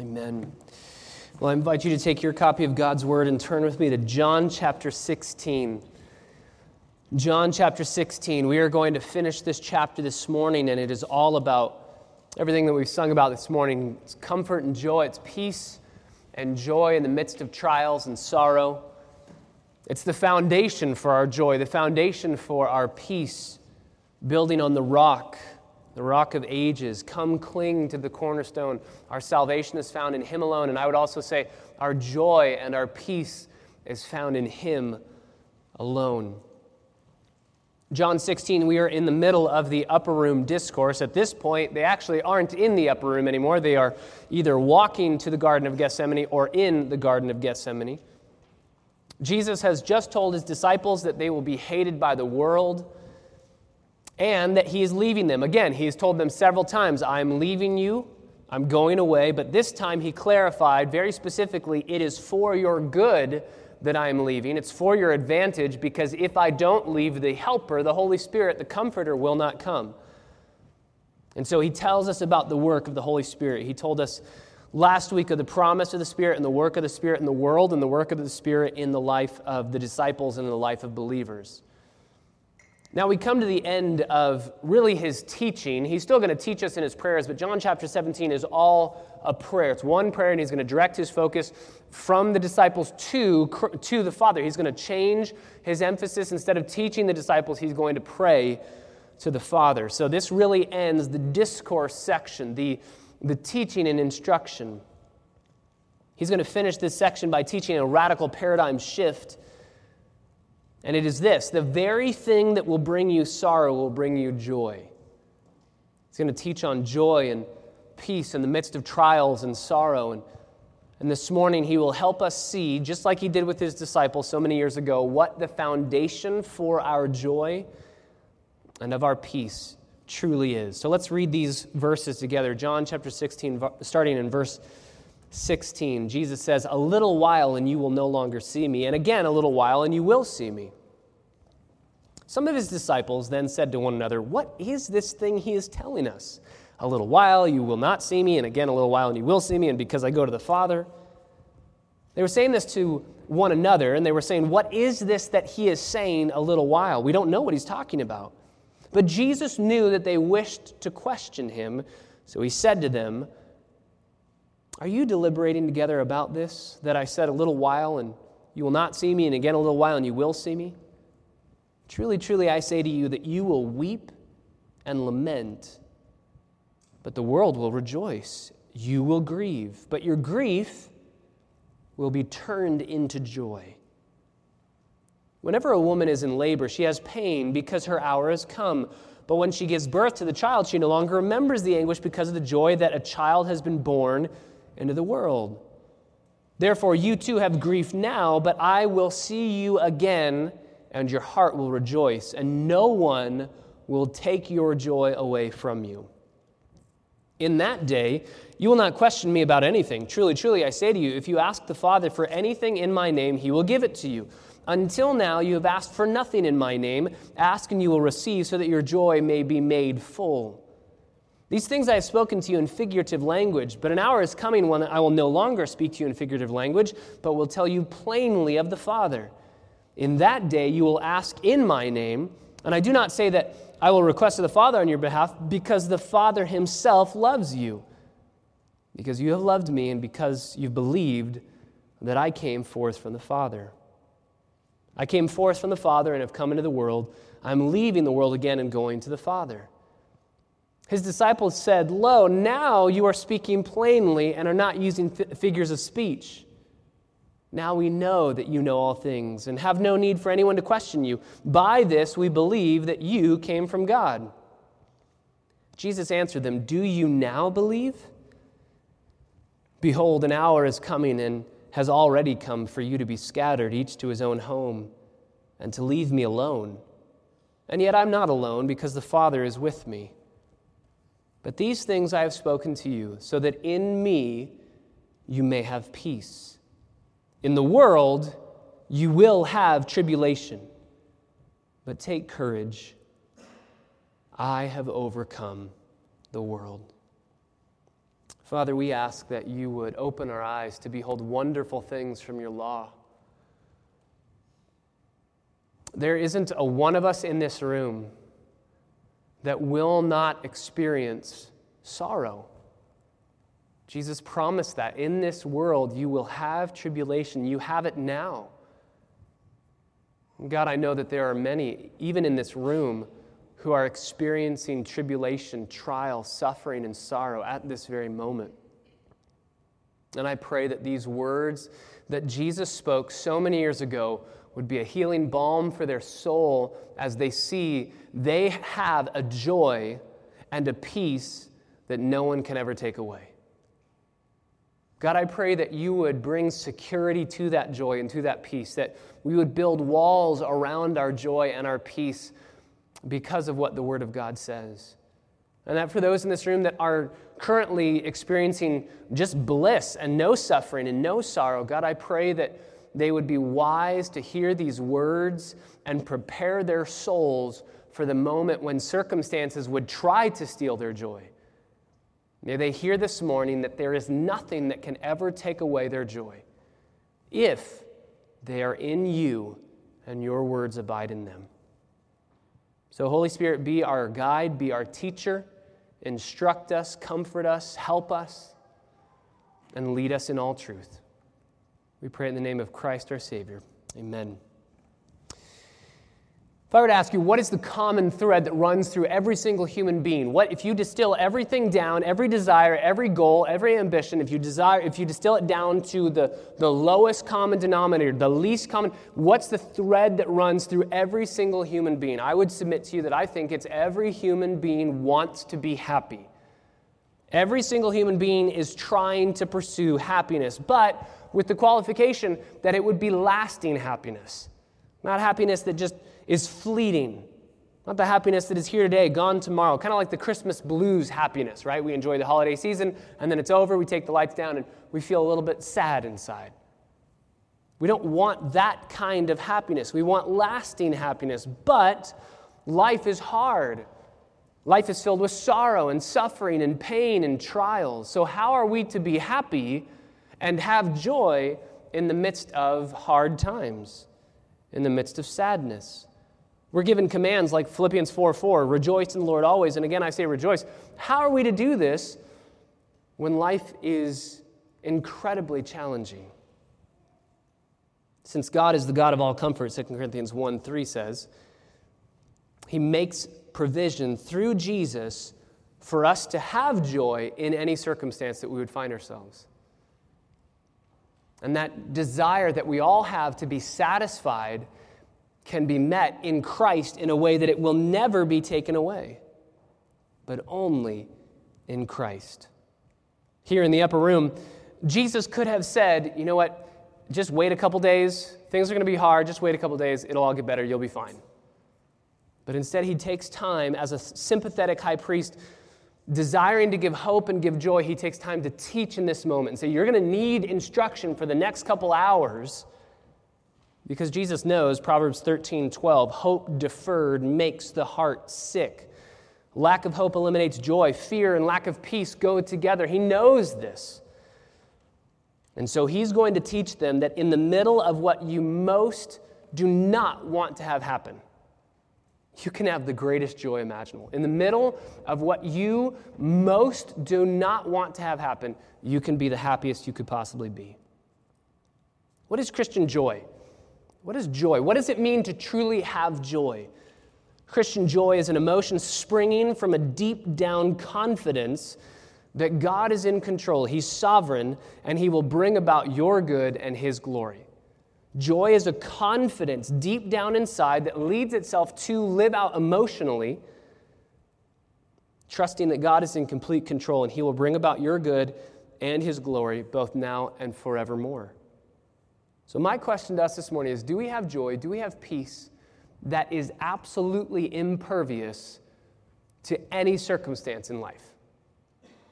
Amen. Well, I invite you to take your copy of God's Word and turn with me to John chapter 16. John chapter 16. We are going to finish this chapter this morning, and it is all about everything that we've sung about this morning. It's comfort and joy, it's peace and joy in the midst of trials and sorrow. It's the foundation for our joy, the foundation for our peace, building on the rock the rock of ages. Come cling to the cornerstone. Our salvation is found in Him alone. And I would also say our joy and our peace is found in Him alone. John 16, we are in the middle of the upper room discourse. At this point, they actually aren't in the upper room anymore. They are either walking to the Garden of Gethsemane or in the Garden of Gethsemane. Jesus has just told his disciples that they will be hated by the world and that he is leaving them. Again, he has told them several times, I'm leaving you, I'm going away, but this time he clarified very specifically, it is for your good that I am leaving. It's for your advantage because if I don't leave, the Helper, the Holy Spirit, the Comforter, will not come. And so he tells us about the work of the Holy Spirit. He told us last week of the promise of the Spirit and the work of the Spirit in the world and the work of the Spirit in the life of the disciples and in the life of believers. Now we come to the end of really his teaching. He's still going to teach us in his prayers, but John chapter 17 is all a prayer. It's one prayer, and he's going to direct his focus from the disciples to, to the Father. He's going to change his emphasis. Instead of teaching the disciples, he's going to pray to the Father. So this really ends the discourse section, the, the teaching and instruction. He's going to finish this section by teaching a radical paradigm shift and it is this the very thing that will bring you sorrow will bring you joy. He's going to teach on joy and peace in the midst of trials and sorrow. And, and this morning, he will help us see, just like he did with his disciples so many years ago, what the foundation for our joy and of our peace truly is. So let's read these verses together. John chapter 16, starting in verse 16, Jesus says, A little while and you will no longer see me, and again a little while and you will see me. Some of his disciples then said to one another, What is this thing he is telling us? A little while you will not see me, and again a little while and you will see me, and because I go to the Father. They were saying this to one another, and they were saying, What is this that he is saying a little while? We don't know what he's talking about. But Jesus knew that they wished to question him, so he said to them, are you deliberating together about this that I said a little while and you will not see me, and again a little while and you will see me? Truly, truly, I say to you that you will weep and lament, but the world will rejoice. You will grieve, but your grief will be turned into joy. Whenever a woman is in labor, she has pain because her hour has come. But when she gives birth to the child, she no longer remembers the anguish because of the joy that a child has been born into the world. Therefore, you too have grief now, but I will see you again, and your heart will rejoice, and no one will take your joy away from you. In that day, you will not question me about anything. Truly, truly, I say to you, if you ask the Father for anything in my name, he will give it to you. Until now, you have asked for nothing in my name. Ask and you will receive, so that your joy may be made full. These things I have spoken to you in figurative language, but an hour is coming when I will no longer speak to you in figurative language, but will tell you plainly of the Father. In that day you will ask in my name, and I do not say that I will request of the Father on your behalf, because the Father himself loves you, because you have loved me, and because you've believed that I came forth from the Father. I came forth from the Father and have come into the world. I'm leaving the world again and going to the Father. His disciples said, Lo, now you are speaking plainly and are not using figures of speech. Now we know that you know all things and have no need for anyone to question you. By this we believe that you came from God. Jesus answered them, Do you now believe? Behold, an hour is coming and has already come for you to be scattered, each to his own home, and to leave me alone. And yet I'm not alone because the Father is with me. But these things I have spoken to you, so that in me you may have peace. In the world you will have tribulation, but take courage. I have overcome the world. Father, we ask that you would open our eyes to behold wonderful things from your law. There isn't a one of us in this room that will not experience sorrow. Jesus promised that in this world you will have tribulation. You have it now. God, I know that there are many, even in this room, who are experiencing tribulation, trial, suffering, and sorrow at this very moment. And I pray that these words that Jesus spoke so many years ago would be a healing balm for their soul as they see they have a joy and a peace that no one can ever take away. God, I pray that you would bring security to that joy and to that peace, that we would build walls around our joy and our peace because of what the Word of God says. And that for those in this room that are currently experiencing just bliss and no suffering and no sorrow, God, I pray that they would be wise to hear these words and prepare their souls for the moment when circumstances would try to steal their joy. May they hear this morning that there is nothing that can ever take away their joy if they are in you and your words abide in them. So, Holy Spirit, be our guide, be our teacher, instruct us, comfort us, help us, and lead us in all truth. We pray in the name of Christ our Savior. Amen. If I were to ask you, what is the common thread that runs through every single human being? What if you distill everything down, every desire, every goal, every ambition, if you desire, if you distill it down to the, the lowest common denominator, the least common, what's the thread that runs through every single human being? I would submit to you that I think it's every human being wants to be happy. Every single human being is trying to pursue happiness, but with the qualification that it would be lasting happiness, not happiness that just is fleeting. Not the happiness that is here today, gone tomorrow. Kind of like the Christmas blues happiness, right? We enjoy the holiday season, and then it's over, we take the lights down, and we feel a little bit sad inside. We don't want that kind of happiness. We want lasting happiness, but life is hard. Life is filled with sorrow and suffering and pain and trials. So, how are we to be happy and have joy in the midst of hard times, in the midst of sadness? We're given commands like Philippians 4 4, rejoice in the Lord always. And again, I say rejoice. How are we to do this when life is incredibly challenging? Since God is the God of all comfort, 2 Corinthians 1 3 says, He makes provision through Jesus for us to have joy in any circumstance that we would find ourselves. And that desire that we all have to be satisfied can be met in Christ in a way that it will never be taken away, but only in Christ. Here in the upper room, Jesus could have said, you know what, just wait a couple days. Things are going to be hard. Just wait a couple days. It'll all get better. You'll be fine. But instead, he takes time as a sympathetic high priest, desiring to give hope and give joy. He takes time to teach in this moment and say, You're going to need instruction for the next couple hours because Jesus knows, Proverbs 13 12, hope deferred makes the heart sick. Lack of hope eliminates joy. Fear and lack of peace go together. He knows this. And so he's going to teach them that in the middle of what you most do not want to have happen, you can have the greatest joy imaginable. In the middle of what you most do not want to have happen, you can be the happiest you could possibly be. What is Christian joy? What is joy? What does it mean to truly have joy? Christian joy is an emotion springing from a deep down confidence that God is in control, He's sovereign, and He will bring about your good and His glory. Joy is a confidence deep down inside that leads itself to live out emotionally, trusting that God is in complete control and He will bring about your good and His glory both now and forevermore. So, my question to us this morning is Do we have joy? Do we have peace that is absolutely impervious to any circumstance in life?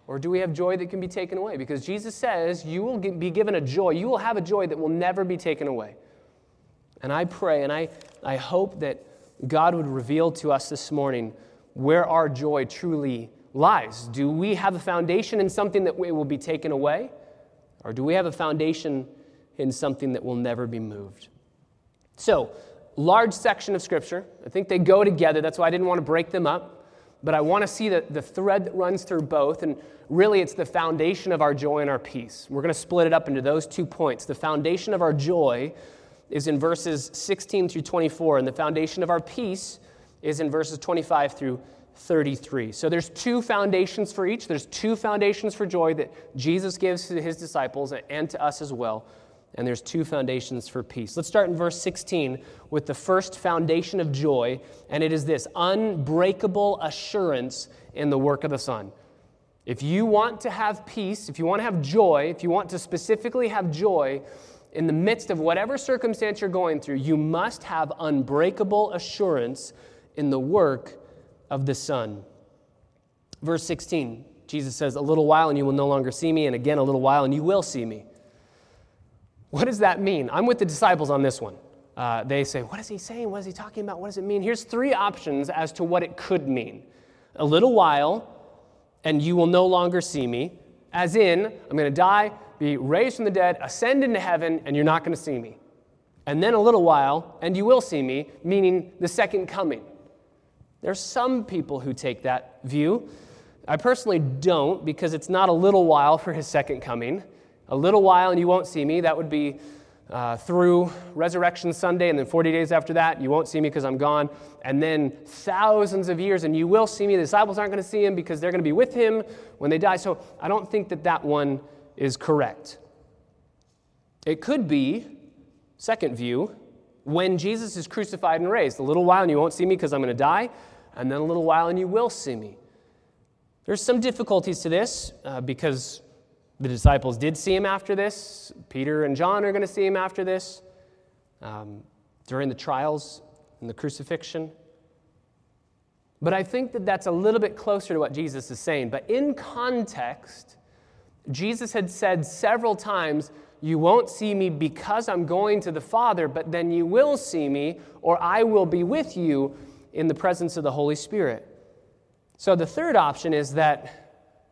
Or do we have joy that can be taken away? Because Jesus says you will be given a joy, you will have a joy that will never be taken away. And I pray and I, I hope that God would reveal to us this morning where our joy truly lies. Do we have a foundation in something that will be taken away? Or do we have a foundation in something that will never be moved? So, large section of Scripture. I think they go together. That's why I didn't want to break them up. But I want to see the, the thread that runs through both. And really, it's the foundation of our joy and our peace. We're going to split it up into those two points. The foundation of our joy is in verses 16 through 24, and the foundation of our peace is in verses 25 through 33. So there's two foundations for each. There's two foundations for joy that Jesus gives to his disciples and to us as well. And there's two foundations for peace. Let's start in verse 16 with the first foundation of joy, and it is this unbreakable assurance in the work of the Son. If you want to have peace, if you want to have joy, if you want to specifically have joy in the midst of whatever circumstance you're going through, you must have unbreakable assurance in the work of the Son. Verse 16, Jesus says, A little while and you will no longer see me, and again a little while and you will see me. What does that mean? I'm with the disciples on this one. Uh, they say, What is he saying? What is he talking about? What does it mean? Here's three options as to what it could mean a little while, and you will no longer see me, as in, I'm going to die, be raised from the dead, ascend into heaven, and you're not going to see me. And then a little while, and you will see me, meaning the second coming. There's some people who take that view. I personally don't because it's not a little while for his second coming. A little while and you won't see me. That would be uh, through Resurrection Sunday, and then 40 days after that, you won't see me because I'm gone. And then thousands of years, and you will see me. The disciples aren't going to see him because they're going to be with him when they die. So I don't think that that one is correct. It could be, second view, when Jesus is crucified and raised. A little while and you won't see me because I'm going to die, and then a little while and you will see me. There's some difficulties to this uh, because the disciples did see him after this. Peter and John are going to see him after this um, during the trials and the crucifixion. But I think that that's a little bit closer to what Jesus is saying. But in context, Jesus had said several times, You won't see me because I'm going to the Father, but then you will see me, or I will be with you in the presence of the Holy Spirit. So the third option is that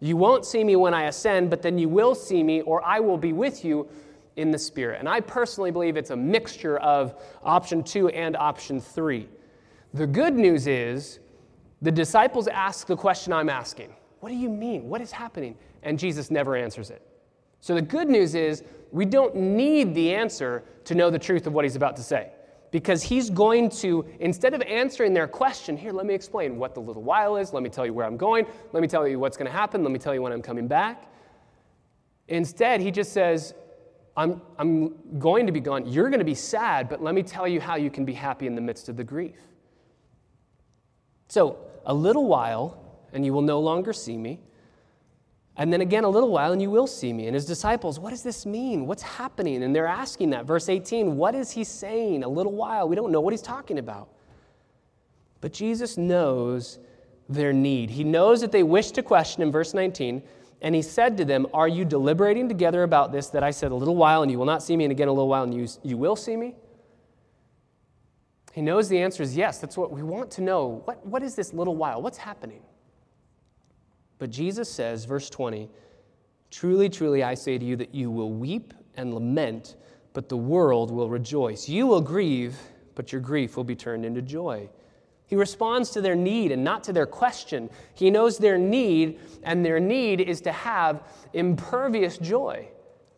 you won't see me when I ascend, but then you will see me, or I will be with you in the Spirit. And I personally believe it's a mixture of option two and option three. The good news is the disciples ask the question I'm asking What do you mean? What is happening? and Jesus never answers it. So the good news is we don't need the answer to know the truth of what he's about to say. Because he's going to, instead of answering their question, here, let me explain what the little while is, let me tell you where I'm going, let me tell you what's going to happen, let me tell you when I'm coming back. Instead, he just says, I'm, I'm going to be gone. You're going to be sad, but let me tell you how you can be happy in the midst of the grief. So, a little while, and you will no longer see me. And then again, a little while, and you will see me. And his disciples, what does this mean? What's happening? And they're asking that. Verse 18, what is he saying? A little while. We don't know what he's talking about. But Jesus knows their need. He knows that they wish to question in verse 19. And he said to them, Are you deliberating together about this that I said a little while, and you will not see me, and again a little while, and you, you will see me? He knows the answer is yes. That's what we want to know. What, what is this little while? What's happening? But Jesus says, verse 20, Truly, truly, I say to you that you will weep and lament, but the world will rejoice. You will grieve, but your grief will be turned into joy. He responds to their need and not to their question. He knows their need, and their need is to have impervious joy.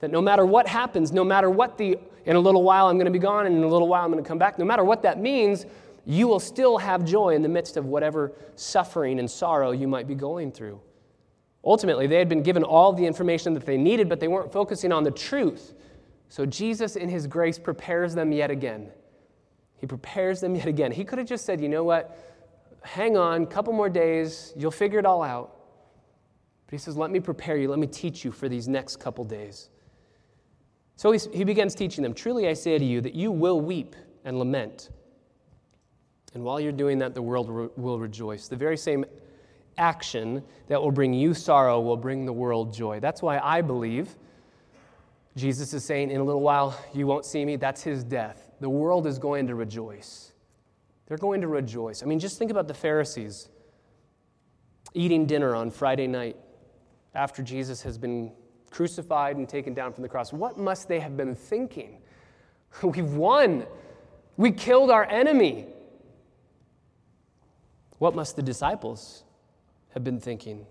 That no matter what happens, no matter what the, in a little while I'm going to be gone, and in a little while I'm going to come back, no matter what that means, you will still have joy in the midst of whatever suffering and sorrow you might be going through. Ultimately, they had been given all the information that they needed, but they weren't focusing on the truth. So Jesus, in his grace, prepares them yet again. He prepares them yet again. He could have just said, you know what? Hang on, a couple more days, you'll figure it all out. But he says, let me prepare you, let me teach you for these next couple days. So he begins teaching them Truly I say to you that you will weep and lament. And while you're doing that, the world will rejoice. The very same action that will bring you sorrow will bring the world joy. That's why I believe Jesus is saying, In a little while, you won't see me. That's his death. The world is going to rejoice. They're going to rejoice. I mean, just think about the Pharisees. eating dinner on Friday night after Jesus has been crucified and taken down from the cross. What must they have been thinking? We've won. We killed our enemy. What must the disciples have been thinking?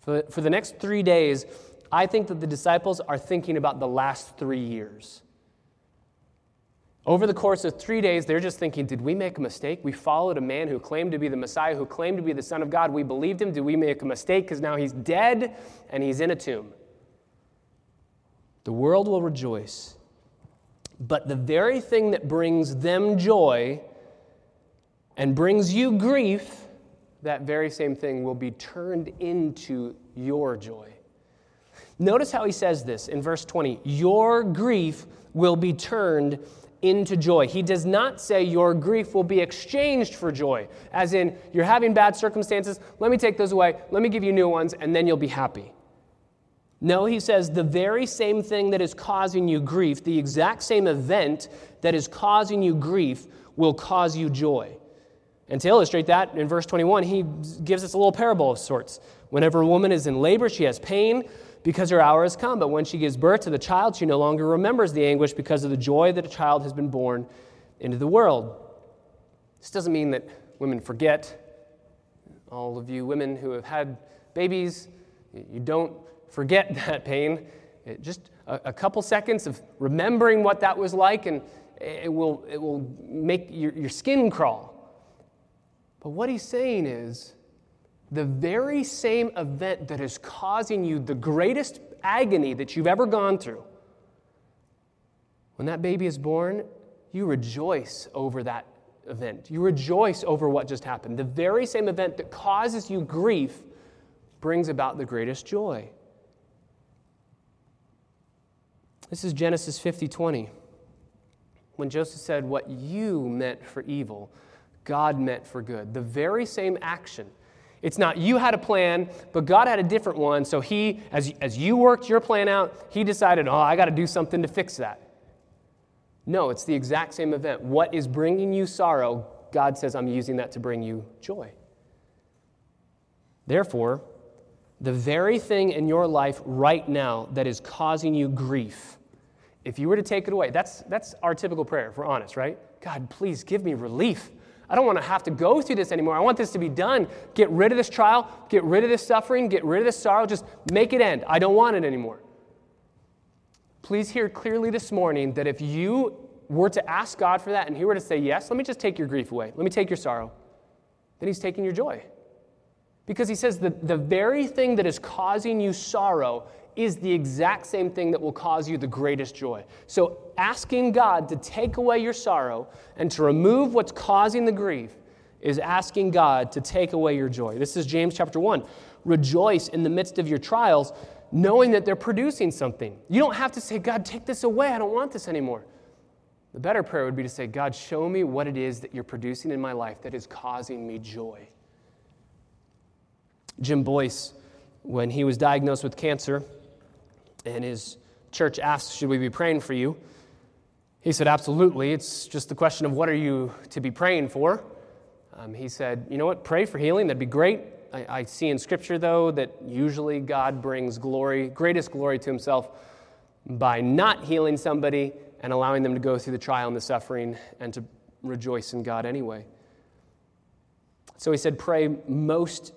For, for the next three days, I think that the disciples are thinking about the last three years. Over the course of three days, they're just thinking, did we make a mistake? We followed a man who claimed to be the Messiah, who claimed to be the Son of God. We believed him. Did we make a mistake? Because now he's dead and he's in a tomb. The world will rejoice. But the very thing that brings them joy and brings you grief, that very same thing will be turned into your joy. Notice how he says this in verse 20 Your grief will be turned into joy. He does not say your grief will be exchanged for joy, as in, you're having bad circumstances, let me take those away, let me give you new ones, and then you'll be happy. No, he says the very same thing that is causing you grief, the exact same event that is causing you grief, will cause you joy. And to illustrate that, in verse 21, he gives us a little parable of sorts. Whenever a woman is in labor, she has pain because her hour has come. But when she gives birth to the child, she no longer remembers the anguish because of the joy that a child has been born into the world. This doesn't mean that women forget. All of you women who have had babies, you don't forget that pain. It, just a, a, couple seconds of remembering what that was like, and it will, it will make your, your skin crawl. But what he's saying is, the very same event that is causing you the greatest agony that you've ever gone through, when that baby is born, you rejoice over that event. You rejoice over what just happened. The very same event that causes you grief brings about the greatest joy. This is Genesis 50 20. When Joseph said, What you meant for evil, God meant for good. The very same action it's not you had a plan, but God had a different one. So he, as, as you worked your plan out, he decided, oh, I got to do something to fix that. No, it's the exact same event. What is bringing you sorrow, God says, I'm using that to bring you joy. Therefore, the very thing in your life right now that is causing you grief, if you were to take it away, that's, that's our typical prayer, if we're honest, right? God, please give me relief. I don't want to have to go through this anymore. I want this to be done. Get rid of this trial, get rid of this suffering, get rid of this sorrow. Just make it end. I don't want it anymore. Please hear clearly this morning that if you were to ask God for that and He were to say, Yes, let me just take your grief away, let me take your sorrow, then He's taking your joy. Because He says that the very thing that is causing you sorrow is the exact same thing that will cause you the greatest joy. So, asking God to take away your sorrow and to remove what's causing the grief is asking God to take away your joy. This is James chapter 1. Rejoice in the midst of your trials, knowing that they're producing something. You don't have to say, God, take this away. I don't want this anymore. The better prayer would be to say, God, show me what it is that you're producing in my life that is causing me joy. Jim Boice, when he was diagnosed with cancer, and his church asked, Should we be praying for you? He said, Absolutely. It's just the question of what are you to be praying for? Um, he said, You know what? Pray for healing. That'd be great. I, I see in Scripture, though, that usually God brings glory, greatest glory to himself by not healing somebody and allowing them to go through the trial and the suffering and to rejoice in God anyway. So he said, Pray most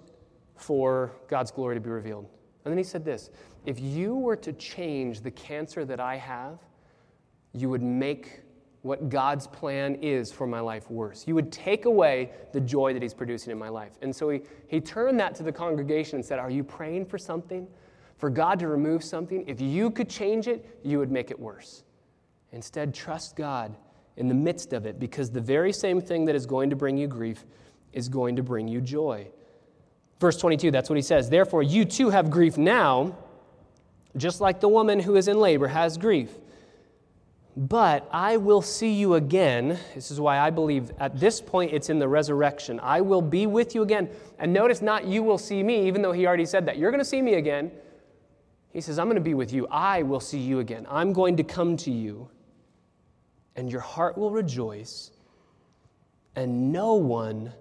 for God's glory to be revealed. And then he said this if you were to change the cancer that I have, you would make what God's plan is for my life worse. You would take away the joy that He's producing in my life. And so he, he turned that to the congregation and said, Are you praying for something? For God to remove something? If you could change it, you would make it worse. Instead, trust God in the midst of it because the very same thing that is going to bring you grief is going to bring you joy. Verse 22, that's what he says. Therefore, you too have grief now just like the woman who is in labor has grief. But I will see you again. This is why I believe at this point it's in the resurrection. I will be with you again. And notice not you will see me, even though he already said that. You're going to see me again. He says, I'm going to be with you. I will see you again. I'm going to come to you, and your heart will rejoice, and no one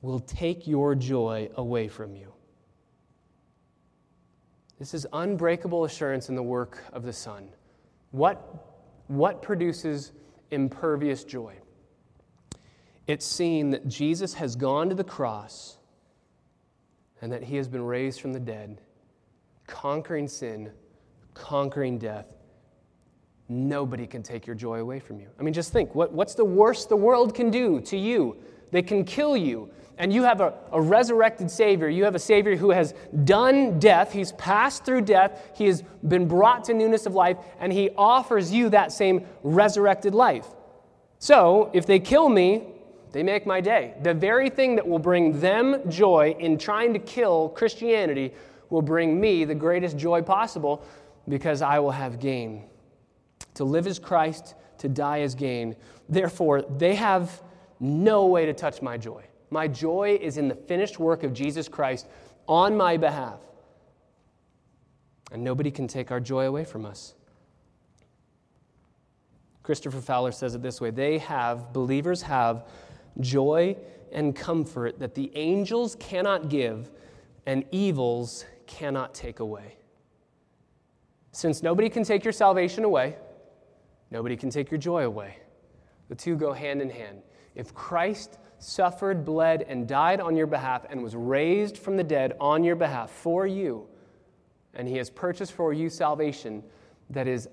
will take your joy away from you. This is unbreakable assurance in the work of the Son. What, what produces impervious joy? It's seeing that Jesus has gone to the cross and that he has been raised from the dead, conquering sin, conquering death. Nobody can take your joy away from you. I mean, just think what, what's the worst the world can do to you? They can kill you. And you have a, a resurrected Savior. You have a Savior who has done death. He's passed through death. He has been brought to newness of life. And He offers you that same resurrected life. So, if they kill me, they make my day. The very thing that will bring them joy in trying to kill Christianity will bring me the greatest joy possible because I will have gain. To live as Christ, to die as gain. Therefore, they have no way to touch my joy. My joy is in the finished work of Jesus Christ on my behalf. And nobody can take our joy away from us. Christopher Fowler says it this way they have, believers have, joy and comfort that the angels cannot give and evils cannot take away. Since nobody can take your salvation away, nobody can take your joy away. The two go hand in hand. If Christ suffered, bled, and died on your behalf and was raised from the dead on your behalf for you, and he has purchased for you salvation that is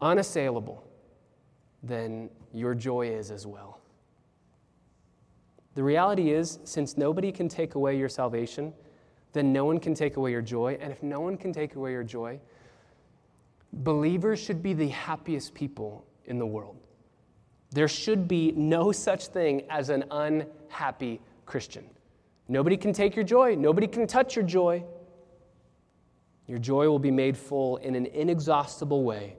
unassailable, then your joy is as well. The reality is, since nobody can take away your salvation, then no one can take away your joy. And if no one can take away your joy, believers should be the happiest people in the world. There should be no such thing as an unhappy Christian. Nobody can take your joy, nobody can touch your joy. Your joy will be made full in an inexhaustible way.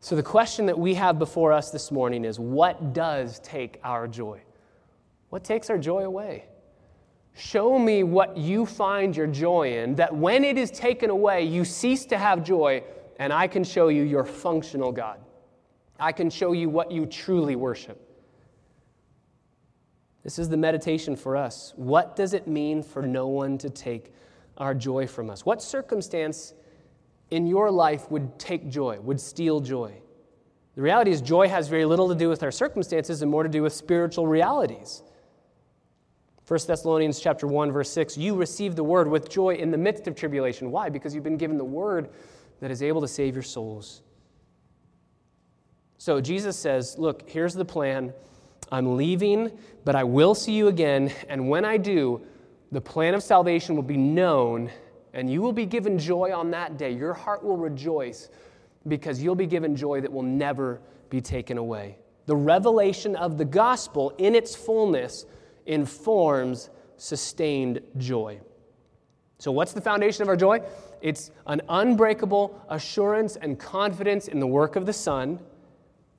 So, the question that we have before us this morning is what does take our joy? What takes our joy away? Show me what you find your joy in, that when it is taken away, you cease to have joy, and I can show you your functional God. I can show you what you truly worship. This is the meditation for us. What does it mean for no one to take our joy from us? What circumstance in your life would take joy, would steal joy? The reality is, joy has very little to do with our circumstances and more to do with spiritual realities. 1 Thessalonians chapter 1 verse 6 you receive the word with joy in the midst of tribulation why because you've been given the word that is able to save your souls so Jesus says look here's the plan I'm leaving but I will see you again and when I do the plan of salvation will be known and you will be given joy on that day your heart will rejoice because you'll be given joy that will never be taken away the revelation of the gospel in its fullness informs sustained joy. So, what's the foundation of our joy? It's an unbreakable assurance and confidence in the work of the Son.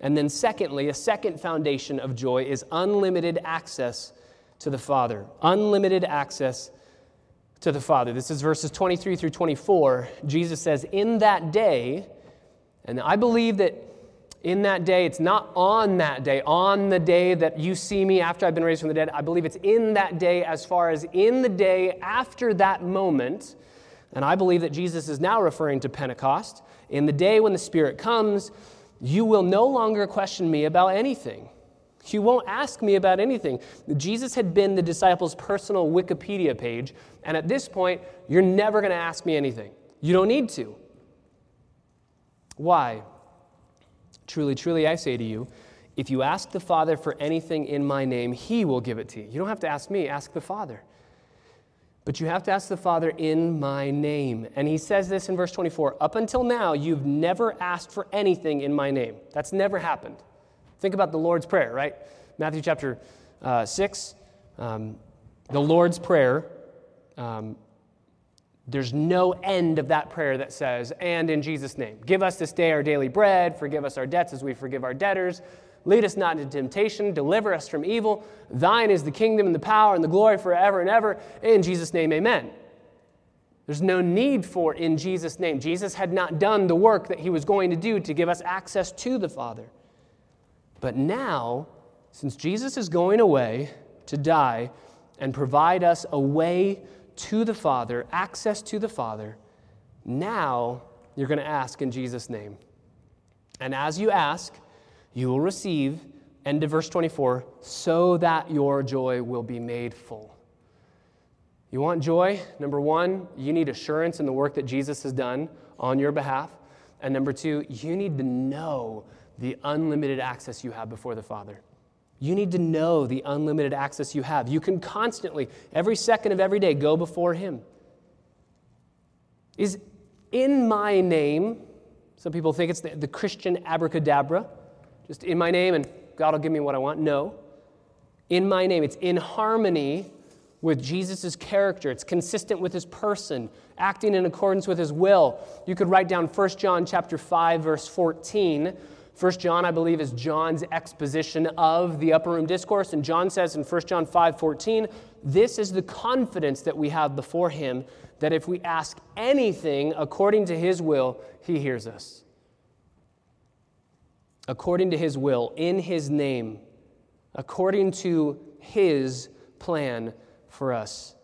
And then, secondly, a second foundation of joy is unlimited access to the Father. Unlimited access to the Father. This is verses 23 through 24. Jesus says, In that day, and I believe that in that day. It's not on that day, on the day that you see me after I've been raised from the dead. I believe it's in that day as far as in the day after that moment. And I believe that Jesus is now referring to Pentecost. In the day when the Spirit comes, you will no longer question me about anything. You won't ask me about anything. Jesus had been the disciples' personal Wikipedia page, and at this point, you're never going to ask me anything. You don't need to. Why? Truly, truly, I say to you, if you ask the Father for anything in my name, he will give it to you. You don't have to ask me, ask the Father. But you have to ask the Father in my name. And he says this in verse 24 Up until now, you've never asked for anything in my name. That's never happened. Think about the Lord's Prayer, right? Matthew chapter uh, 6, um, the Lord's Prayer. Um, there's no end of that prayer that says, and in Jesus' name. Give us this day our daily bread, forgive us our debts as we forgive our debtors. Lead us not into temptation, deliver us from evil. Thine is the kingdom and the power and the glory forever and ever. In Jesus' name, amen. There's no need for in Jesus' name. Jesus had not done the work that he was going to do to give us access to the Father. But now, since Jesus is going away to die and provide us a way to the Father, access to the Father, Now you're going to ask in Jesus' name. And as you ask, you will receive, end of verse 24, so that your joy will be made full. You want joy? Number one, you need assurance in the work that Jesus has done on your behalf. And number two, you need to know the unlimited access you have before the Father. You need to know the unlimited access you have. You can constantly, every second of every day, go before Him. Is in my name, some people think it's the, the Christian abracadabra, just in my name and God will give me what I want. No. In my name, it's in harmony with Jesus' character. It's consistent with his person, acting in accordance with his will. You could write down 1 John chapter 5, verse 14. 1 John, I believe, is John's exposition of the upper room discourse. And John says in 1 John 5 14, this is the confidence that we have before him that if we ask anything according to his will, he hears us. According to his will, in his name, according to his plan for us.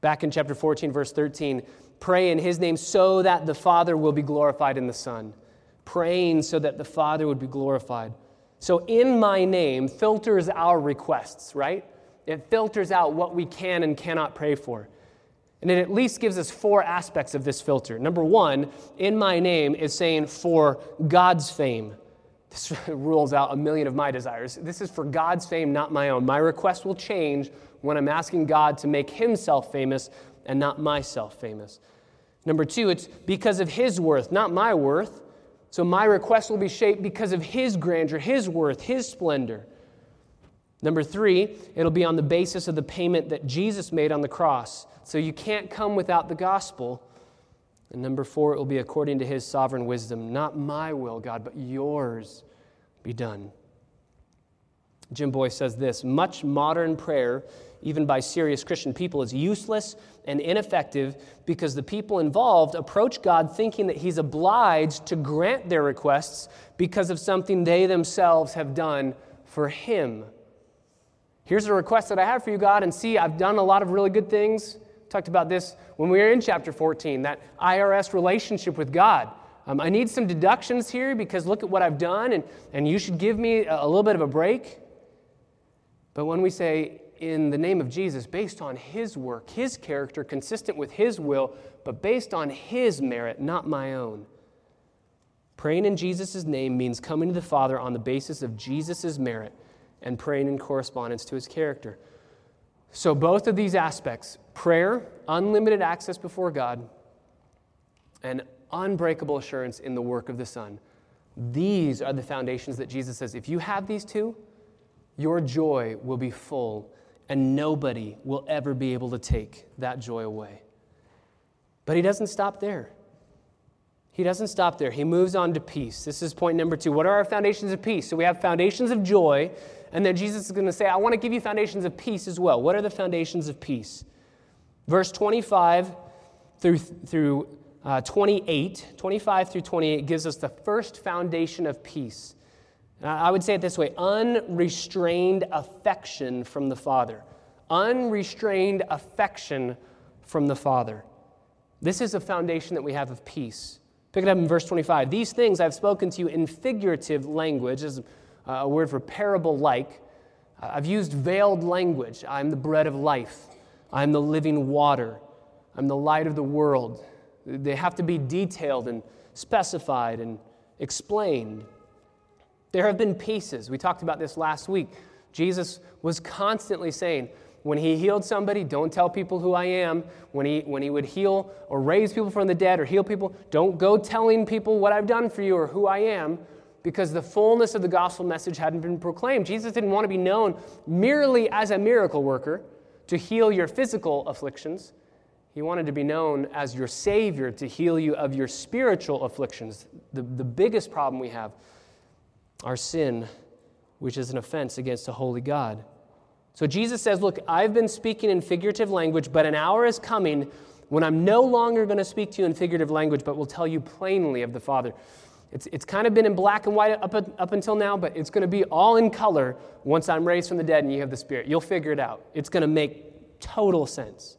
Back in chapter 14, verse 13, pray in his name so that the Father will be glorified in the Son. Praying so that the Father would be glorified. So, in my name filters our requests, right? It filters out what we can and cannot pray for. And it at least gives us four aspects of this filter. Number one, in my name is saying for God's fame. This rules out a million of my desires. This is for God's fame, not my own. My request will change when I'm asking God to make himself famous and not myself famous. Number two, it's because of his worth, not my worth. So my request will be shaped because of his grandeur, his worth, his splendor. Number three, it'll be on the basis of the payment that Jesus made on the cross. So you can't come without the gospel. And number four, it will be according to his sovereign wisdom. Not my will, God, but yours be done. Jim Boice says this much modern prayer, even by serious Christian people, is useless and ineffective because the people involved approach God thinking that He's obliged to grant their requests because of something they themselves have done for Him. Here's a request that I have for you, God, and see, I've done a lot of really good things. Talked about this when we were in chapter 14, that IRS relationship with God. Um, I need some deductions here because look at what I've done, and, and you should give me a, a little bit of a break. But when we say, in the name of Jesus, based on His work, His character, consistent with His will, but based on His merit, not my own. Praying in Jesus' name means coming to the Father on the basis of Jesus' merit and praying in correspondence to his character. So, both of these aspects prayer, unlimited access before God, and unbreakable assurance in the work of the Son these are the foundations that Jesus says if you have these two, your joy will be full, and nobody will ever be able to take that joy away. But he doesn't stop there. He doesn't stop there. He moves on to peace. This is point number two. What are our foundations of peace? So we have foundations of joy, and then Jesus is going to say, I want to give you foundations of peace as well. What are the foundations of peace? Verse 25 through, through uh, 28, 25 through 28 gives us the first foundation of peace. Uh, I would say it this way unrestrained affection from the Father. Unrestrained affection from the Father. This is a foundation that we have of peace. Pick it up in verse 25. These things I've spoken to you in figurative language, as uh, a word for parable like. I've used veiled language. I'm the bread of life. I'm the living water. I'm the light of the world. They have to be detailed and specified and explained. There have been pieces. We talked about this last week. Jesus was constantly saying, when he healed somebody, don't tell people who I am. When he, when he would heal or raise people from the dead or heal people, don't go telling people what I've done for you or who I am because the fullness of the gospel message hadn't been proclaimed. Jesus didn't want to be known merely as a miracle worker to heal your physical afflictions. He wanted to be known as your Savior to heal you of your spiritual afflictions. The, the biggest problem we have, our sin, which is an offense against a holy God. So Jesus says, Look, I've been speaking in figurative language, but an hour is coming when I'm no longer going to speak to you in figurative language, but will tell you plainly of the Father. It's, it's kind of been in black and white up, up until now, but it's going to be all in color once I'm raised from the dead and you have the Spirit. You'll figure it out. It's going to make total sense.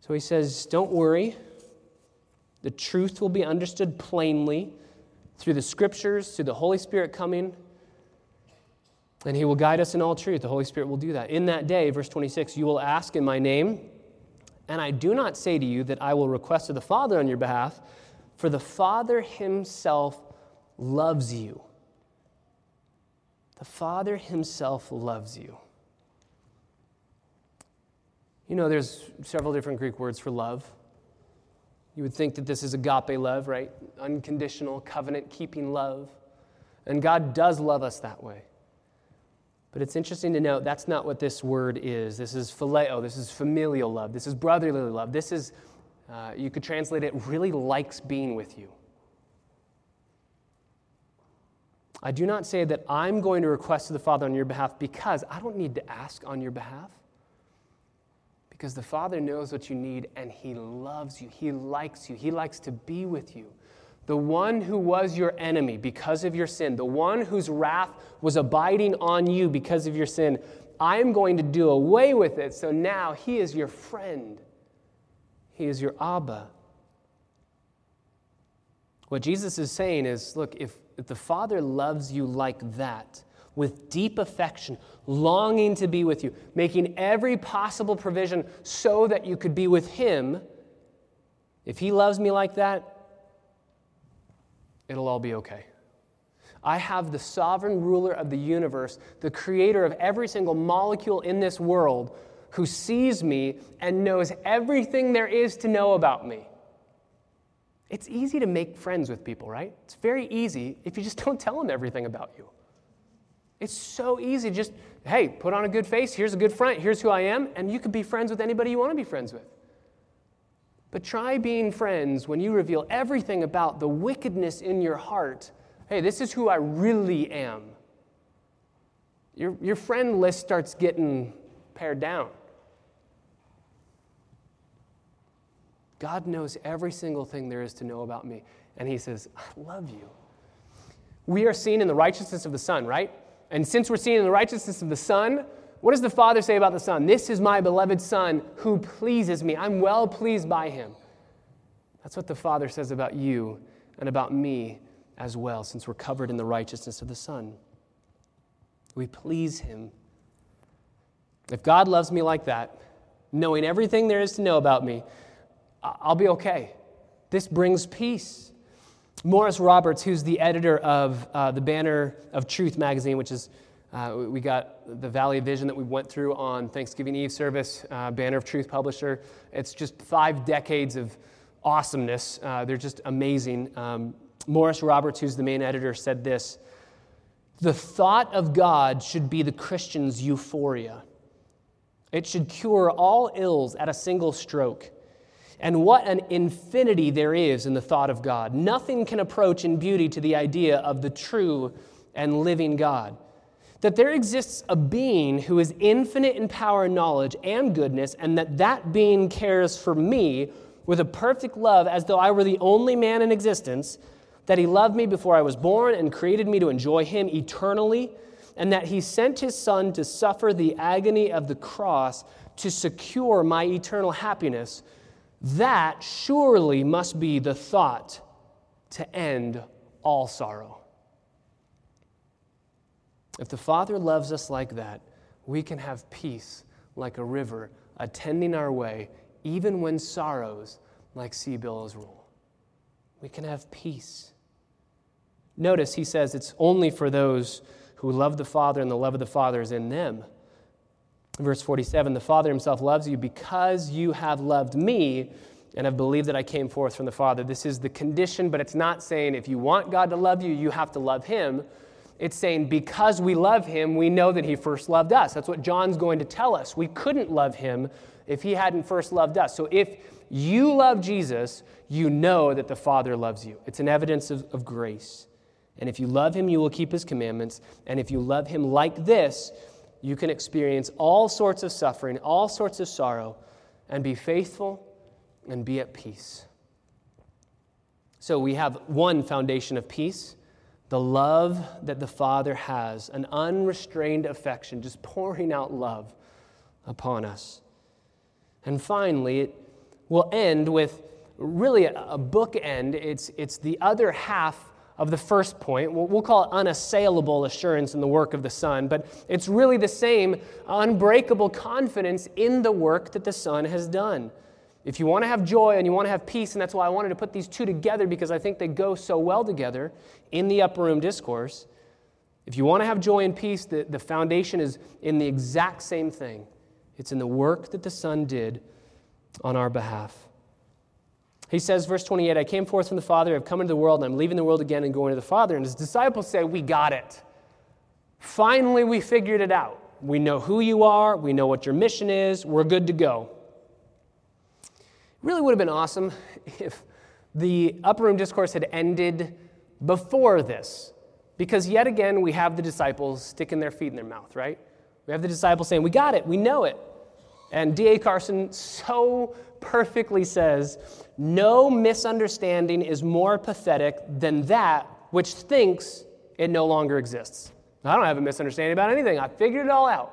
So he says, Don't worry. The truth will be understood plainly through the scriptures, through the Holy Spirit coming. And he will guide us in all truth. The Holy Spirit will do that. In that day, verse 26, you will ask in my name, and I do not say to you that I will request of the Father on your behalf, for the Father himself loves you. The Father himself loves you. You know, there's several different Greek words for love. You would think that this is agape love, right? Unconditional, covenant keeping love. And God does love us that way. But it's interesting to note that's not what this word is. This is phileo, this is familial love, this is brotherly love. This is, uh, you could translate it, really likes being with you. I do not say that I'm going to request to the Father on your behalf because I don't need to ask on your behalf. Because the Father knows what you need and He loves you. He likes you. He likes to be with you. The one who was your enemy because of your sin, the one whose wrath was abiding on you because of your sin, I am going to do away with it. So now He is your friend, He is your Abba. What Jesus is saying is look, if, if the Father loves you like that, with deep affection, longing to be with you, making every possible provision so that you could be with Him, if He loves me like that, it'll all be okay. I have the sovereign ruler of the universe, the creator of every single molecule in this world, who sees me and knows everything there is to know about me. It's easy to make friends with people, right? It's very easy if you just don't tell them everything about you. It's so easy. Just, hey, put on a good face. Here's a good front. Here's who I am. And you can be friends with anybody you want to be friends with. But try being friends when you reveal everything about the wickedness in your heart. Hey, this is who I really am. Your, your friend list starts getting pared down. God knows every single thing there is to know about me. And He says, I love you. We are seen in the righteousness of the Son, right? And since we're seen in the righteousness of the Son, what does the Father say about the Son? This is my beloved Son who pleases me. I'm well pleased by Him. That's what the Father says about you and about me as well, since we're covered in the righteousness of the Son. We please Him. If God loves me like that, knowing everything there is to know about me, I'll be okay. This brings peace. Maurice Roberts, who's the editor of uh, the Banner of Truth magazine, which is, uh, we got the Valley Vision that we went through on Thanksgiving Eve service, uh, Banner of Truth publisher. It's just five decades of awesomeness. Uh, they're just amazing. Um, Maurice Roberts, who's the main editor, said this The thought of God should be the Christian's euphoria. It should cure all ills at a single stroke. And what an infinity there is in the thought of God. Nothing can approach in beauty to the idea of the true and living God. That there exists a being who is infinite in power and knowledge and goodness, and that that being cares for me with a perfect love as though I were the only man in existence, that he loved me before I was born and created me to enjoy him eternally, and that he sent his son to suffer the agony of the cross to secure my eternal happiness that surely must be the thought to end all sorrow. If the Father loves us like that, we can have peace like a river attending our way, even when sorrows like sea billows roll. We can have peace. Notice he says it's only for those who love the Father and the love of the Father is in them. Verse 47 The Father himself loves you because you have loved me and have believed that I came forth from the Father. This is the condition, but it's not saying if you want God to love you, you have to love him. It's saying because we love him, we know that he first loved us. That's what John's going to tell us. We couldn't love him if he hadn't first loved us. So if you love Jesus, you know that the Father loves you. It's an evidence of, of grace. And if you love him, you will keep his commandments. And if you love him like this, you can experience all sorts of suffering, all sorts of sorrow, and be faithful and be at peace. So we have one foundation of peace the love that the Father has, an unrestrained affection, just pouring out love upon us. And finally, it will end with really a, bookend. It's, it's the other half of the first point. We'll, we'll call it unassailable assurance in the work of the Son, but it's really the same unbreakable confidence in the work that the Son has done. If you want to have joy and you want to have peace, and that's why I wanted to put these two together because I think they go so well together in the upper room discourse. If you want to have joy and peace, the, the foundation is in the exact same thing it's in the work that the Son did on our behalf. He says, verse 28, I came forth from the Father, I've come into the world, and I'm leaving the world again and going to the Father. And his disciples say, We got it. Finally, we figured it out. We know who you are, we know what your mission is, we're good to go. Really would have been awesome if the upper room discourse had ended before this. Because yet again, we have the disciples sticking their feet in their mouth, right? We have the disciples saying, We got it, we know it. And D.A. Carson so perfectly says, No misunderstanding is more pathetic than that which thinks it no longer exists. I don't have a misunderstanding about anything, I figured it all out.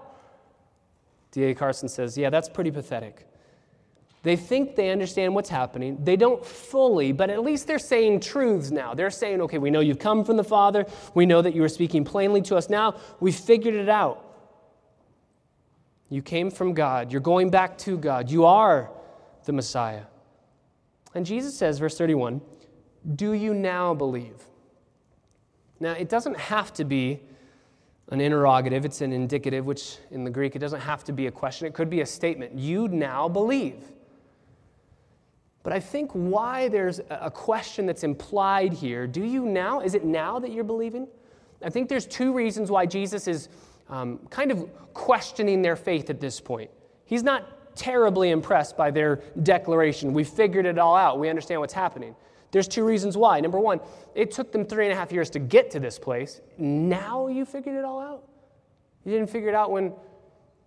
D.A. Carson says, Yeah, that's pretty pathetic. They think they understand what's happening. They don't fully, but at least they're saying truths now. They're saying, okay, we know you've come from the Father. We know that you are speaking plainly to us now. We've figured it out. You came from God. You're going back to God. You are the Messiah. And Jesus says, verse 31, Do you now believe? Now, it doesn't have to be an interrogative, it's an indicative, which in the Greek, it doesn't have to be a question. It could be a statement. You now believe. But I think why there's a question that's implied here do you now? Is it now that you're believing? I think there's two reasons why Jesus is um, kind of questioning their faith at this point. He's not terribly impressed by their declaration. We figured it all out, we understand what's happening. There's two reasons why. Number one, it took them three and a half years to get to this place. Now you figured it all out? You didn't figure it out when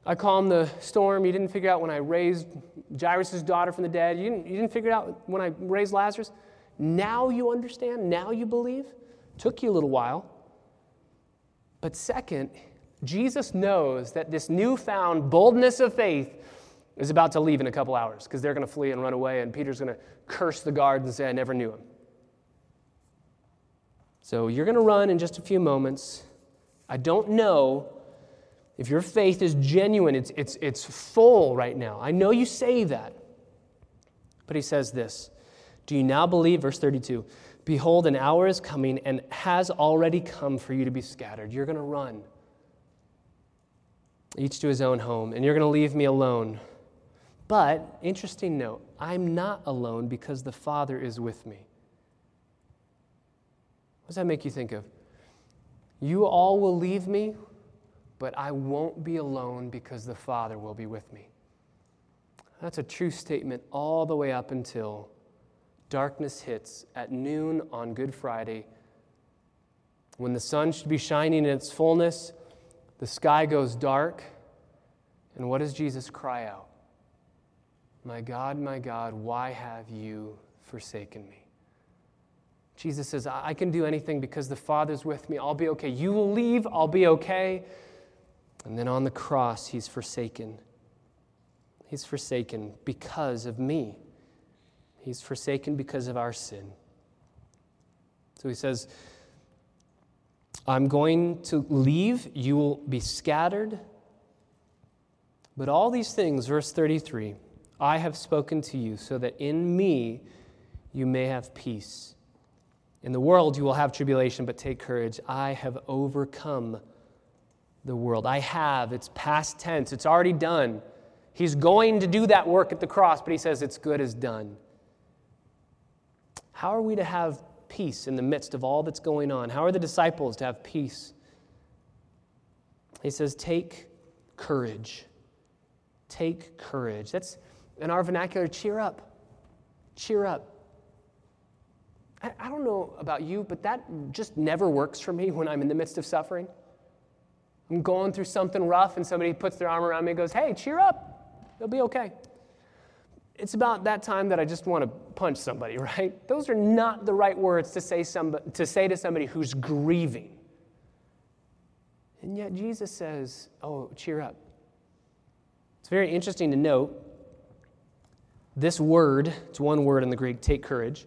I calmed the storm. You didn't figure out when I raised Jairus' daughter from the dead. You didn't, you didn't figure out when I raised Lazarus. Now you understand. Now you believe. Took you a little while. But second, Jesus knows that this newfound boldness of faith is about to leave in a couple hours because they're going to flee and run away, and Peter's going to curse the guards and say, I never knew him. So you're going to run in just a few moments. I don't know if your faith is genuine, it's, it's, it's full right now. I know you say that. But he says this Do you now believe? Verse 32 Behold, an hour is coming and has already come for you to be scattered. You're going to run each to his own home, and you're going to leave me alone. But, interesting note, I'm not alone because the Father is with me. What does that make you think of? You all will leave me, but I won't be alone because the Father will be with me. That's a true statement all the way up until darkness hits at noon on Good Friday. When the sun should be shining in its fullness, the sky goes dark, and what does Jesus cry out? My God, my God, why have you forsaken me? Jesus says, I can do anything because the Father's with me. I'll be okay. You will leave, I'll be okay. And then on the cross, he's forsaken. He's forsaken because of me. He's forsaken because of our sin. So he says, I'm going to leave, you will be scattered. But all these things, verse 33, I have spoken to you so that in me you may have peace. In the world you will have tribulation, but take courage. I have overcome the world. I have. It's past tense. It's already done. He's going to do that work at the cross, but he says it's good as done. How are we to have peace in the midst of all that's going on? How are the disciples to have peace? He says, Take courage. Take courage. That's in our vernacular, cheer up. Cheer up. I, I don't know about you, but that just never works for me when I'm in the midst of suffering. I'm going through something rough and somebody puts their arm around me and goes, Hey, cheer up. It'll be okay. It's about that time that I just want to punch somebody, right? Those are not the right words to say, somebody, to, say to somebody who's grieving. And yet Jesus says, Oh, cheer up. It's very interesting to note This word, it's one word in the Greek, take courage.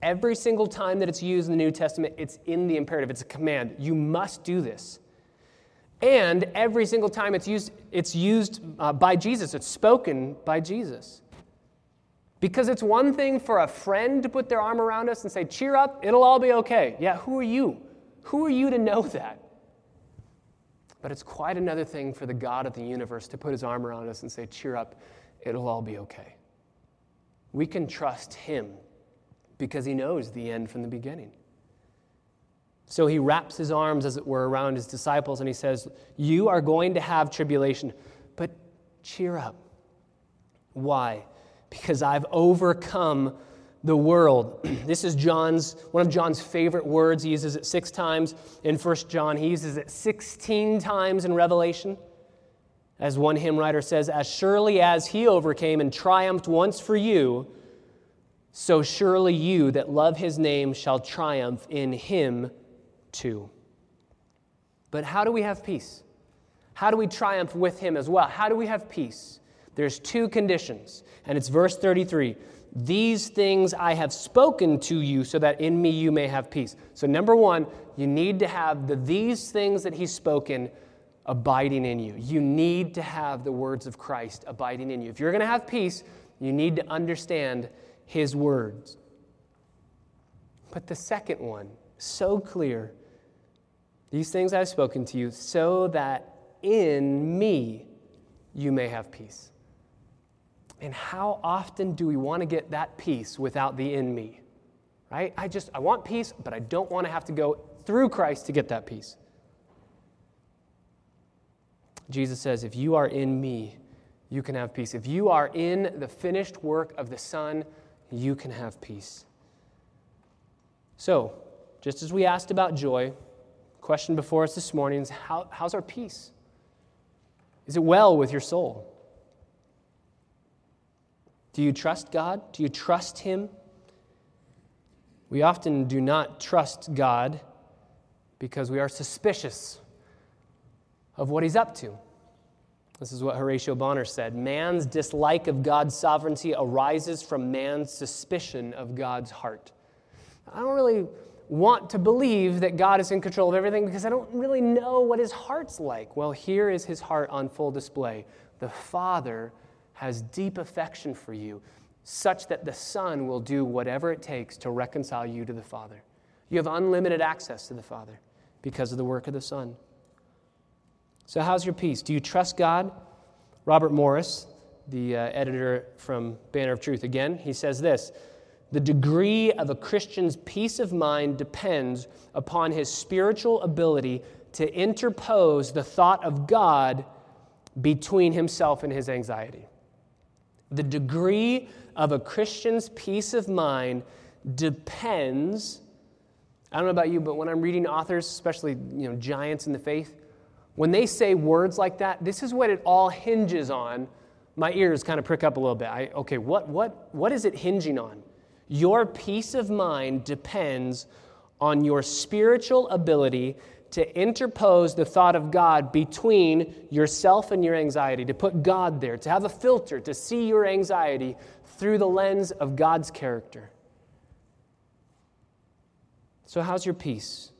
Every single time that it's used in the New Testament, it's in the imperative. It's a command. You must do this. And every single time it's used, it's used uh, by Jesus, it's spoken by Jesus. Because it's one thing for a friend to put their arm around us and say, cheer up, it'll all be okay. Yeah, who are you? Who are you to know that? But it's quite another thing for the God of the universe to put his arm around us and say, cheer up, it'll all be okay. We can trust him because he knows the end from the beginning. So he wraps his arms, as it were, around his disciples and he says, You are going to have tribulation, but cheer up. Why? Because I've overcome the world. this is John's one of John's favorite words. He uses it 6 times in First John. He uses it 16 times in Revelation. As one hymn writer says, as surely as he overcame and triumphed once for you, so surely you that love his name shall triumph in him too. But how do we have peace? How do we triumph with him as well? How do we have peace? There's two conditions, and it's verse 33. These things I have spoken to you so that in me you may have peace. So, number one, you need to have the these things that he's spoken abiding in you. You need to have the words of Christ abiding in you. If you're going to have peace, you need to understand his words. But the second one, so clear, these things I've spoken to you, so that in me you may have peace. And how often do we want to get that peace without the in me? Right? I just, I want peace, but I don't want to have to go through Christ to get that peace. Jesus says, if you are in me, you can have peace. If you are in the finished work of the Son, you can have peace. So, just as we asked about joy, question before us this morning is how, how's our peace? Is it well with your soul? Do you trust God? Do you trust Him? We often do not trust God because we are suspicious of what He's up to. This is what Horatio Bonar said Man's dislike of God's sovereignty arises from man's suspicion of God's heart. I don't really want to believe that God is in control of everything because I don't really know what his heart's like. Well, here is his heart on full display. The Father has deep affection for you, such that the Son will do whatever it takes to reconcile you to the Father. You have unlimited access to the Father because of the work of the Son. So, how's your peace? Do you trust God? Robert Morris, the uh, editor from Banner of Truth, again, he says this The degree of a Christian's peace of mind depends upon his spiritual ability to interpose the thought of God between himself and his anxiety. The degree of a Christian's peace of mind depends. I don't know about you, but when I'm reading authors, especially you know, giants in the faith, when they say words like that, this is what it all hinges on. My ears kind of prick up a little bit. I, okay, what, what, what is it hinging on? Your peace of mind depends on your spiritual ability to interpose the thought of God between yourself and your anxiety, to put God there, to have a filter, to see your anxiety through the lens of God's character. So, how's your peace?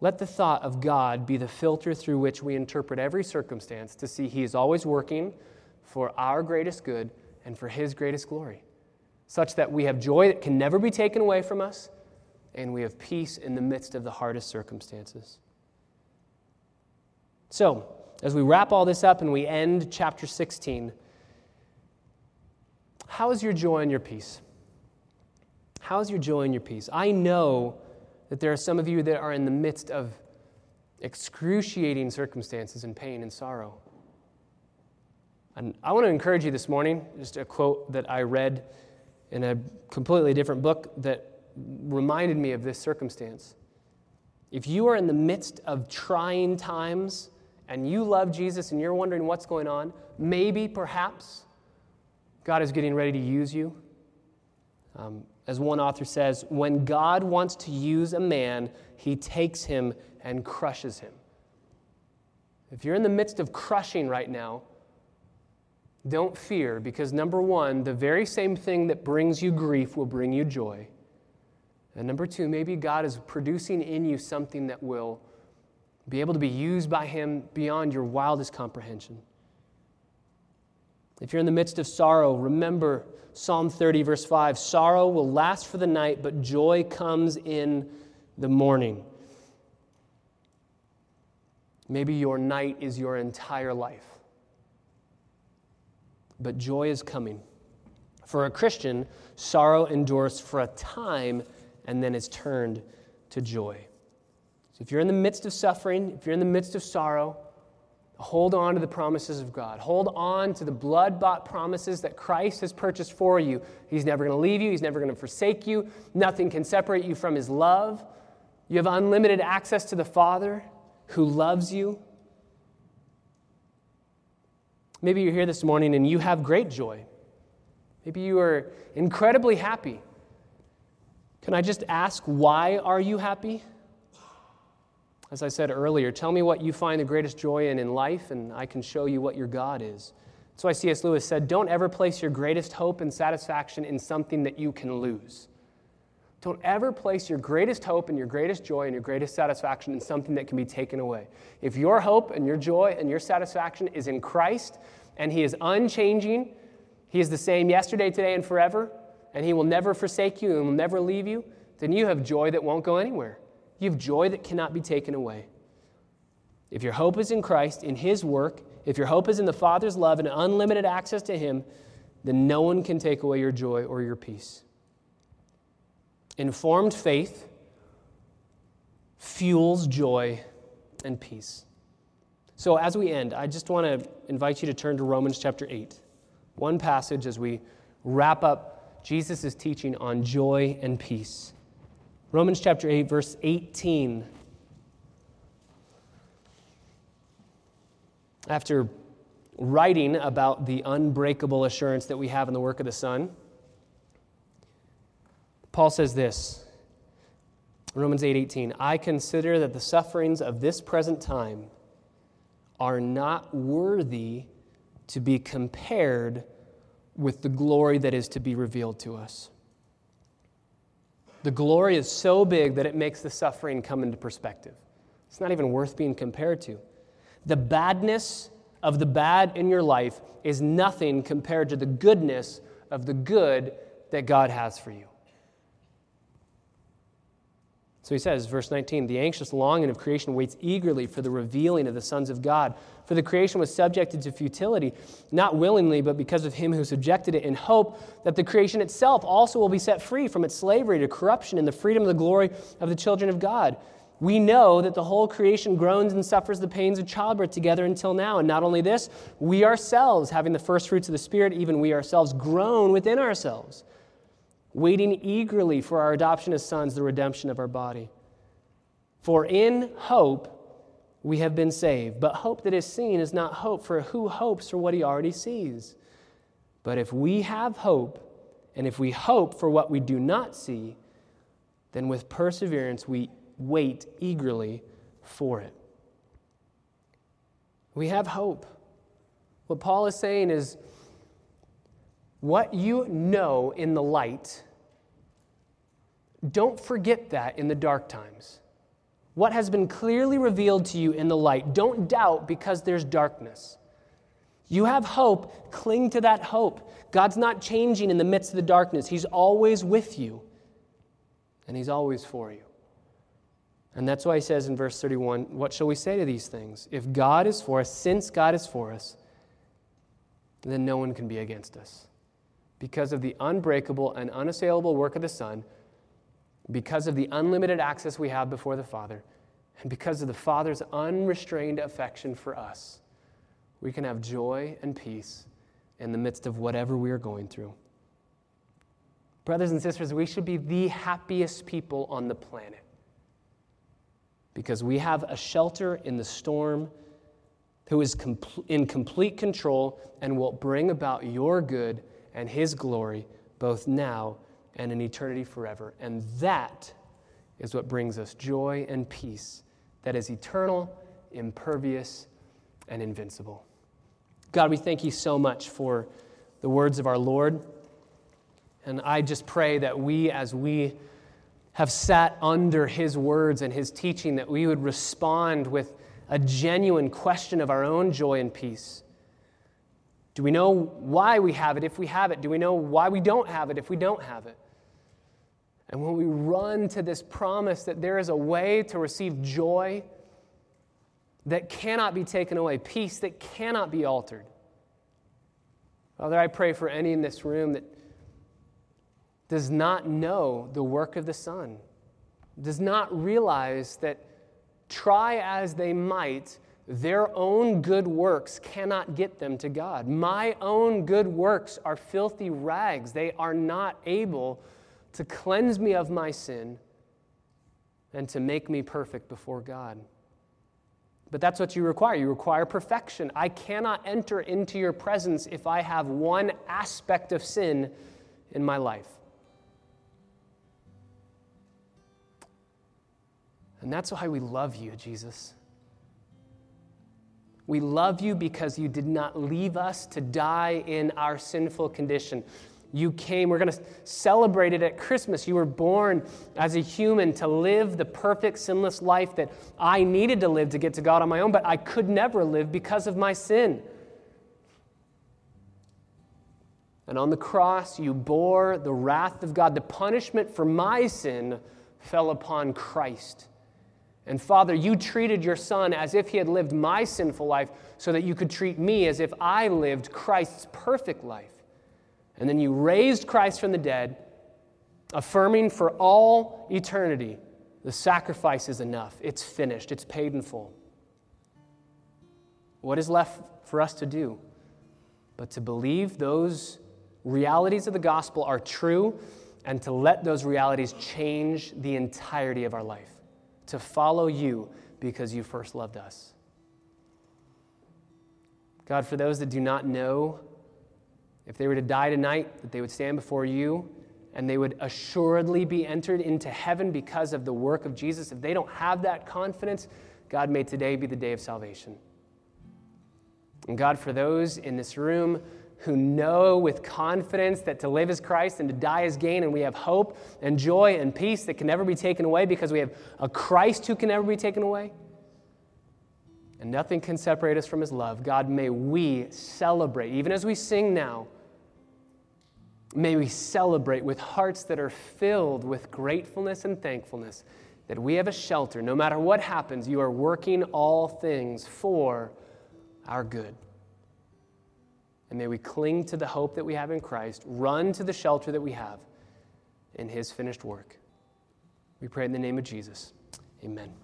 Let the thought of God be the filter through which we interpret every circumstance to see He is always working for our greatest good and for His greatest glory, such that we have joy that can never be taken away from us and we have peace in the midst of the hardest circumstances. So, as we wrap all this up and we end chapter 16, how is your joy and your peace? How is your joy and your peace? I know that there are some of you that are in the midst of excruciating circumstances and pain and sorrow. And I want to encourage you this morning, just a quote that I read in a completely different book that reminded me of this circumstance. If you are in the midst of trying times and you love Jesus and you're wondering what's going on, maybe, perhaps, God is getting ready to use you. Um, as one author says, when God wants to use a man, he takes him and crushes him. If you're in the midst of crushing right now, Don't fear, because number one, the very same thing that brings you grief will bring you joy. And number two, maybe God is producing in you something that will be able to be used by Him beyond your wildest comprehension. If you're in the midst of sorrow, remember Psalm 30, verse 5 Sorrow will last for the night, but joy comes in the morning. Maybe your night is your entire life but joy is coming. For a Christian, sorrow endures for a time and then is turned to joy. So if you're in the midst of suffering, if you're in the midst of sorrow, hold on to the promises of God. Hold on to the blood bought promises that Christ has purchased for you. He's never going to leave you, He's never going to forsake you. Nothing can separate you from His love. You have unlimited access to the Father who loves you. Maybe you're here this morning and you have great joy. Maybe you are incredibly happy. Can I just ask, why are you happy? As I said earlier, tell me what you find the greatest joy in in life, and I can show you what your God is. That's why C.S. Lewis said, Don't ever place your greatest hope and satisfaction in something that you can lose. Don't ever place your greatest hope and your greatest joy and your greatest satisfaction in something that can be taken away. If your hope and your joy and your satisfaction is in Christ and He is unchanging, He is the same yesterday, today, and forever, and He will never forsake you and will never leave you, then you have joy that won't go anywhere. You have joy that cannot be taken away. If your hope is in Christ, in His work, if your hope is in the Father's love and unlimited access to Him, then no one can take away your joy or your peace. Informed faith fuels joy and peace. So, as we end, I just want to invite you to turn to Romans chapter 8. One passage as we wrap up Jesus' teaching on joy and peace. Romans chapter 8, verse 18. After writing about the unbreakable assurance that we have in the work of the Son, Paul says this Romans 8:18, 8, I consider that the sufferings of this present time are not worthy to be compared with the glory that is to be revealed to us. The glory is so big that it makes the suffering come into perspective. It's not even worth being compared to. The badness of the bad in your life is nothing compared to the goodness of the good that God has for you. So he says, verse 19, the anxious longing of creation waits eagerly for the revealing of the sons of God. For the creation was subjected to futility, not willingly, but because of him who subjected it, in hope that the creation itself also will be set free from its slavery to corruption in the freedom of the glory of the children of God. We know that the whole creation groans and suffers the pains of childbirth together until now. And not only this, we ourselves, having the first fruits of the Spirit, even we ourselves groan within ourselves waiting eagerly for our adoption as sons, the redemption of our body. For in hope we have been saved. But hope that is seen is not hope, for who hopes for what he already sees? But if we have hope, and if we hope for what we do not see, then with perseverance we wait eagerly for it. We have hope. What Paul is saying is what you know in the light, don't forget that in the dark times. What has been clearly revealed to you in the light, don't doubt because there's darkness. You have hope, cling to that hope. God's not changing in the midst of the darkness, He's always with you, and He's always for you. And that's why He says in verse 31 What shall we say to these things? If God is for us, since God is for us, then no one can be against us because of the unbreakable and unassailable work of the Son, because of the unlimited access we have before the Father, and because of the Father's unrestrained affection for us, we can have joy and peace in the midst of whatever we are going through. Brothers and sisters, we should be the happiest people on the planet because we have a shelter in the storm who is in complete control and will bring about your good and His glory both now and in eternity forever. And that is what brings us joy and peace that is eternal, impervious, and invincible. God, we thank you so much for the words of our Lord. And I just pray that we, as we have sat under his words and his teaching, that we would respond with a genuine question of our own joy and peace. Do we know why we have it if we have it? Do we know why we don't have it if we don't have it? And when we run to this promise that there is a way to receive joy that cannot be taken away, peace that cannot be altered. Father, I pray for any in this room that does not know the work of the Son, does not realize that try as they might, their own good works cannot get them to God. My own good works are filthy rags. They are not able to cleanse me of my sin and to make me perfect before God. But that's what you require. You require perfection. I cannot enter into your presence if I have one aspect of sin in my life. And that's why we love you, Jesus. We love you because you did not leave us to die in our sinful condition. You came, we're going to celebrate it at Christmas. You were born as a human to live the perfect, sinless life that I needed to live to get to God on my own, but I could never live because of my sin. And on the cross, you bore the wrath of God. The punishment for my sin fell upon Christ. And Father, you treated your son as if he had lived my sinful life so that you could treat me as if I lived Christ's perfect life. And then you raised Christ from the dead, affirming for all eternity the sacrifice is enough. It's finished, it's paid in full. What is left for us to do but to believe those realities of the gospel are true and to let those realities change the entirety of our life? To follow you because you first loved us. God, for those that do not know if they were to die tonight, that they would stand before you and they would assuredly be entered into heaven because of the work of Jesus. If they don't have that confidence, God, may today be the day of salvation. And God, for those in this room who know with confidence that to live is Christ and to die is gain, and we have hope and joy and peace that can never be taken away because we have a Christ who can never be taken away, and nothing can separate us from his love. God, may we celebrate, even as we sing now, May we celebrate with hearts that are filled with gratefulness and thankfulness that we have a shelter. No matter what happens, you are working all things for our good. And may we cling to the hope that we have in Christ, run to the shelter that we have in his finished work. We pray in the name of Jesus. Amen.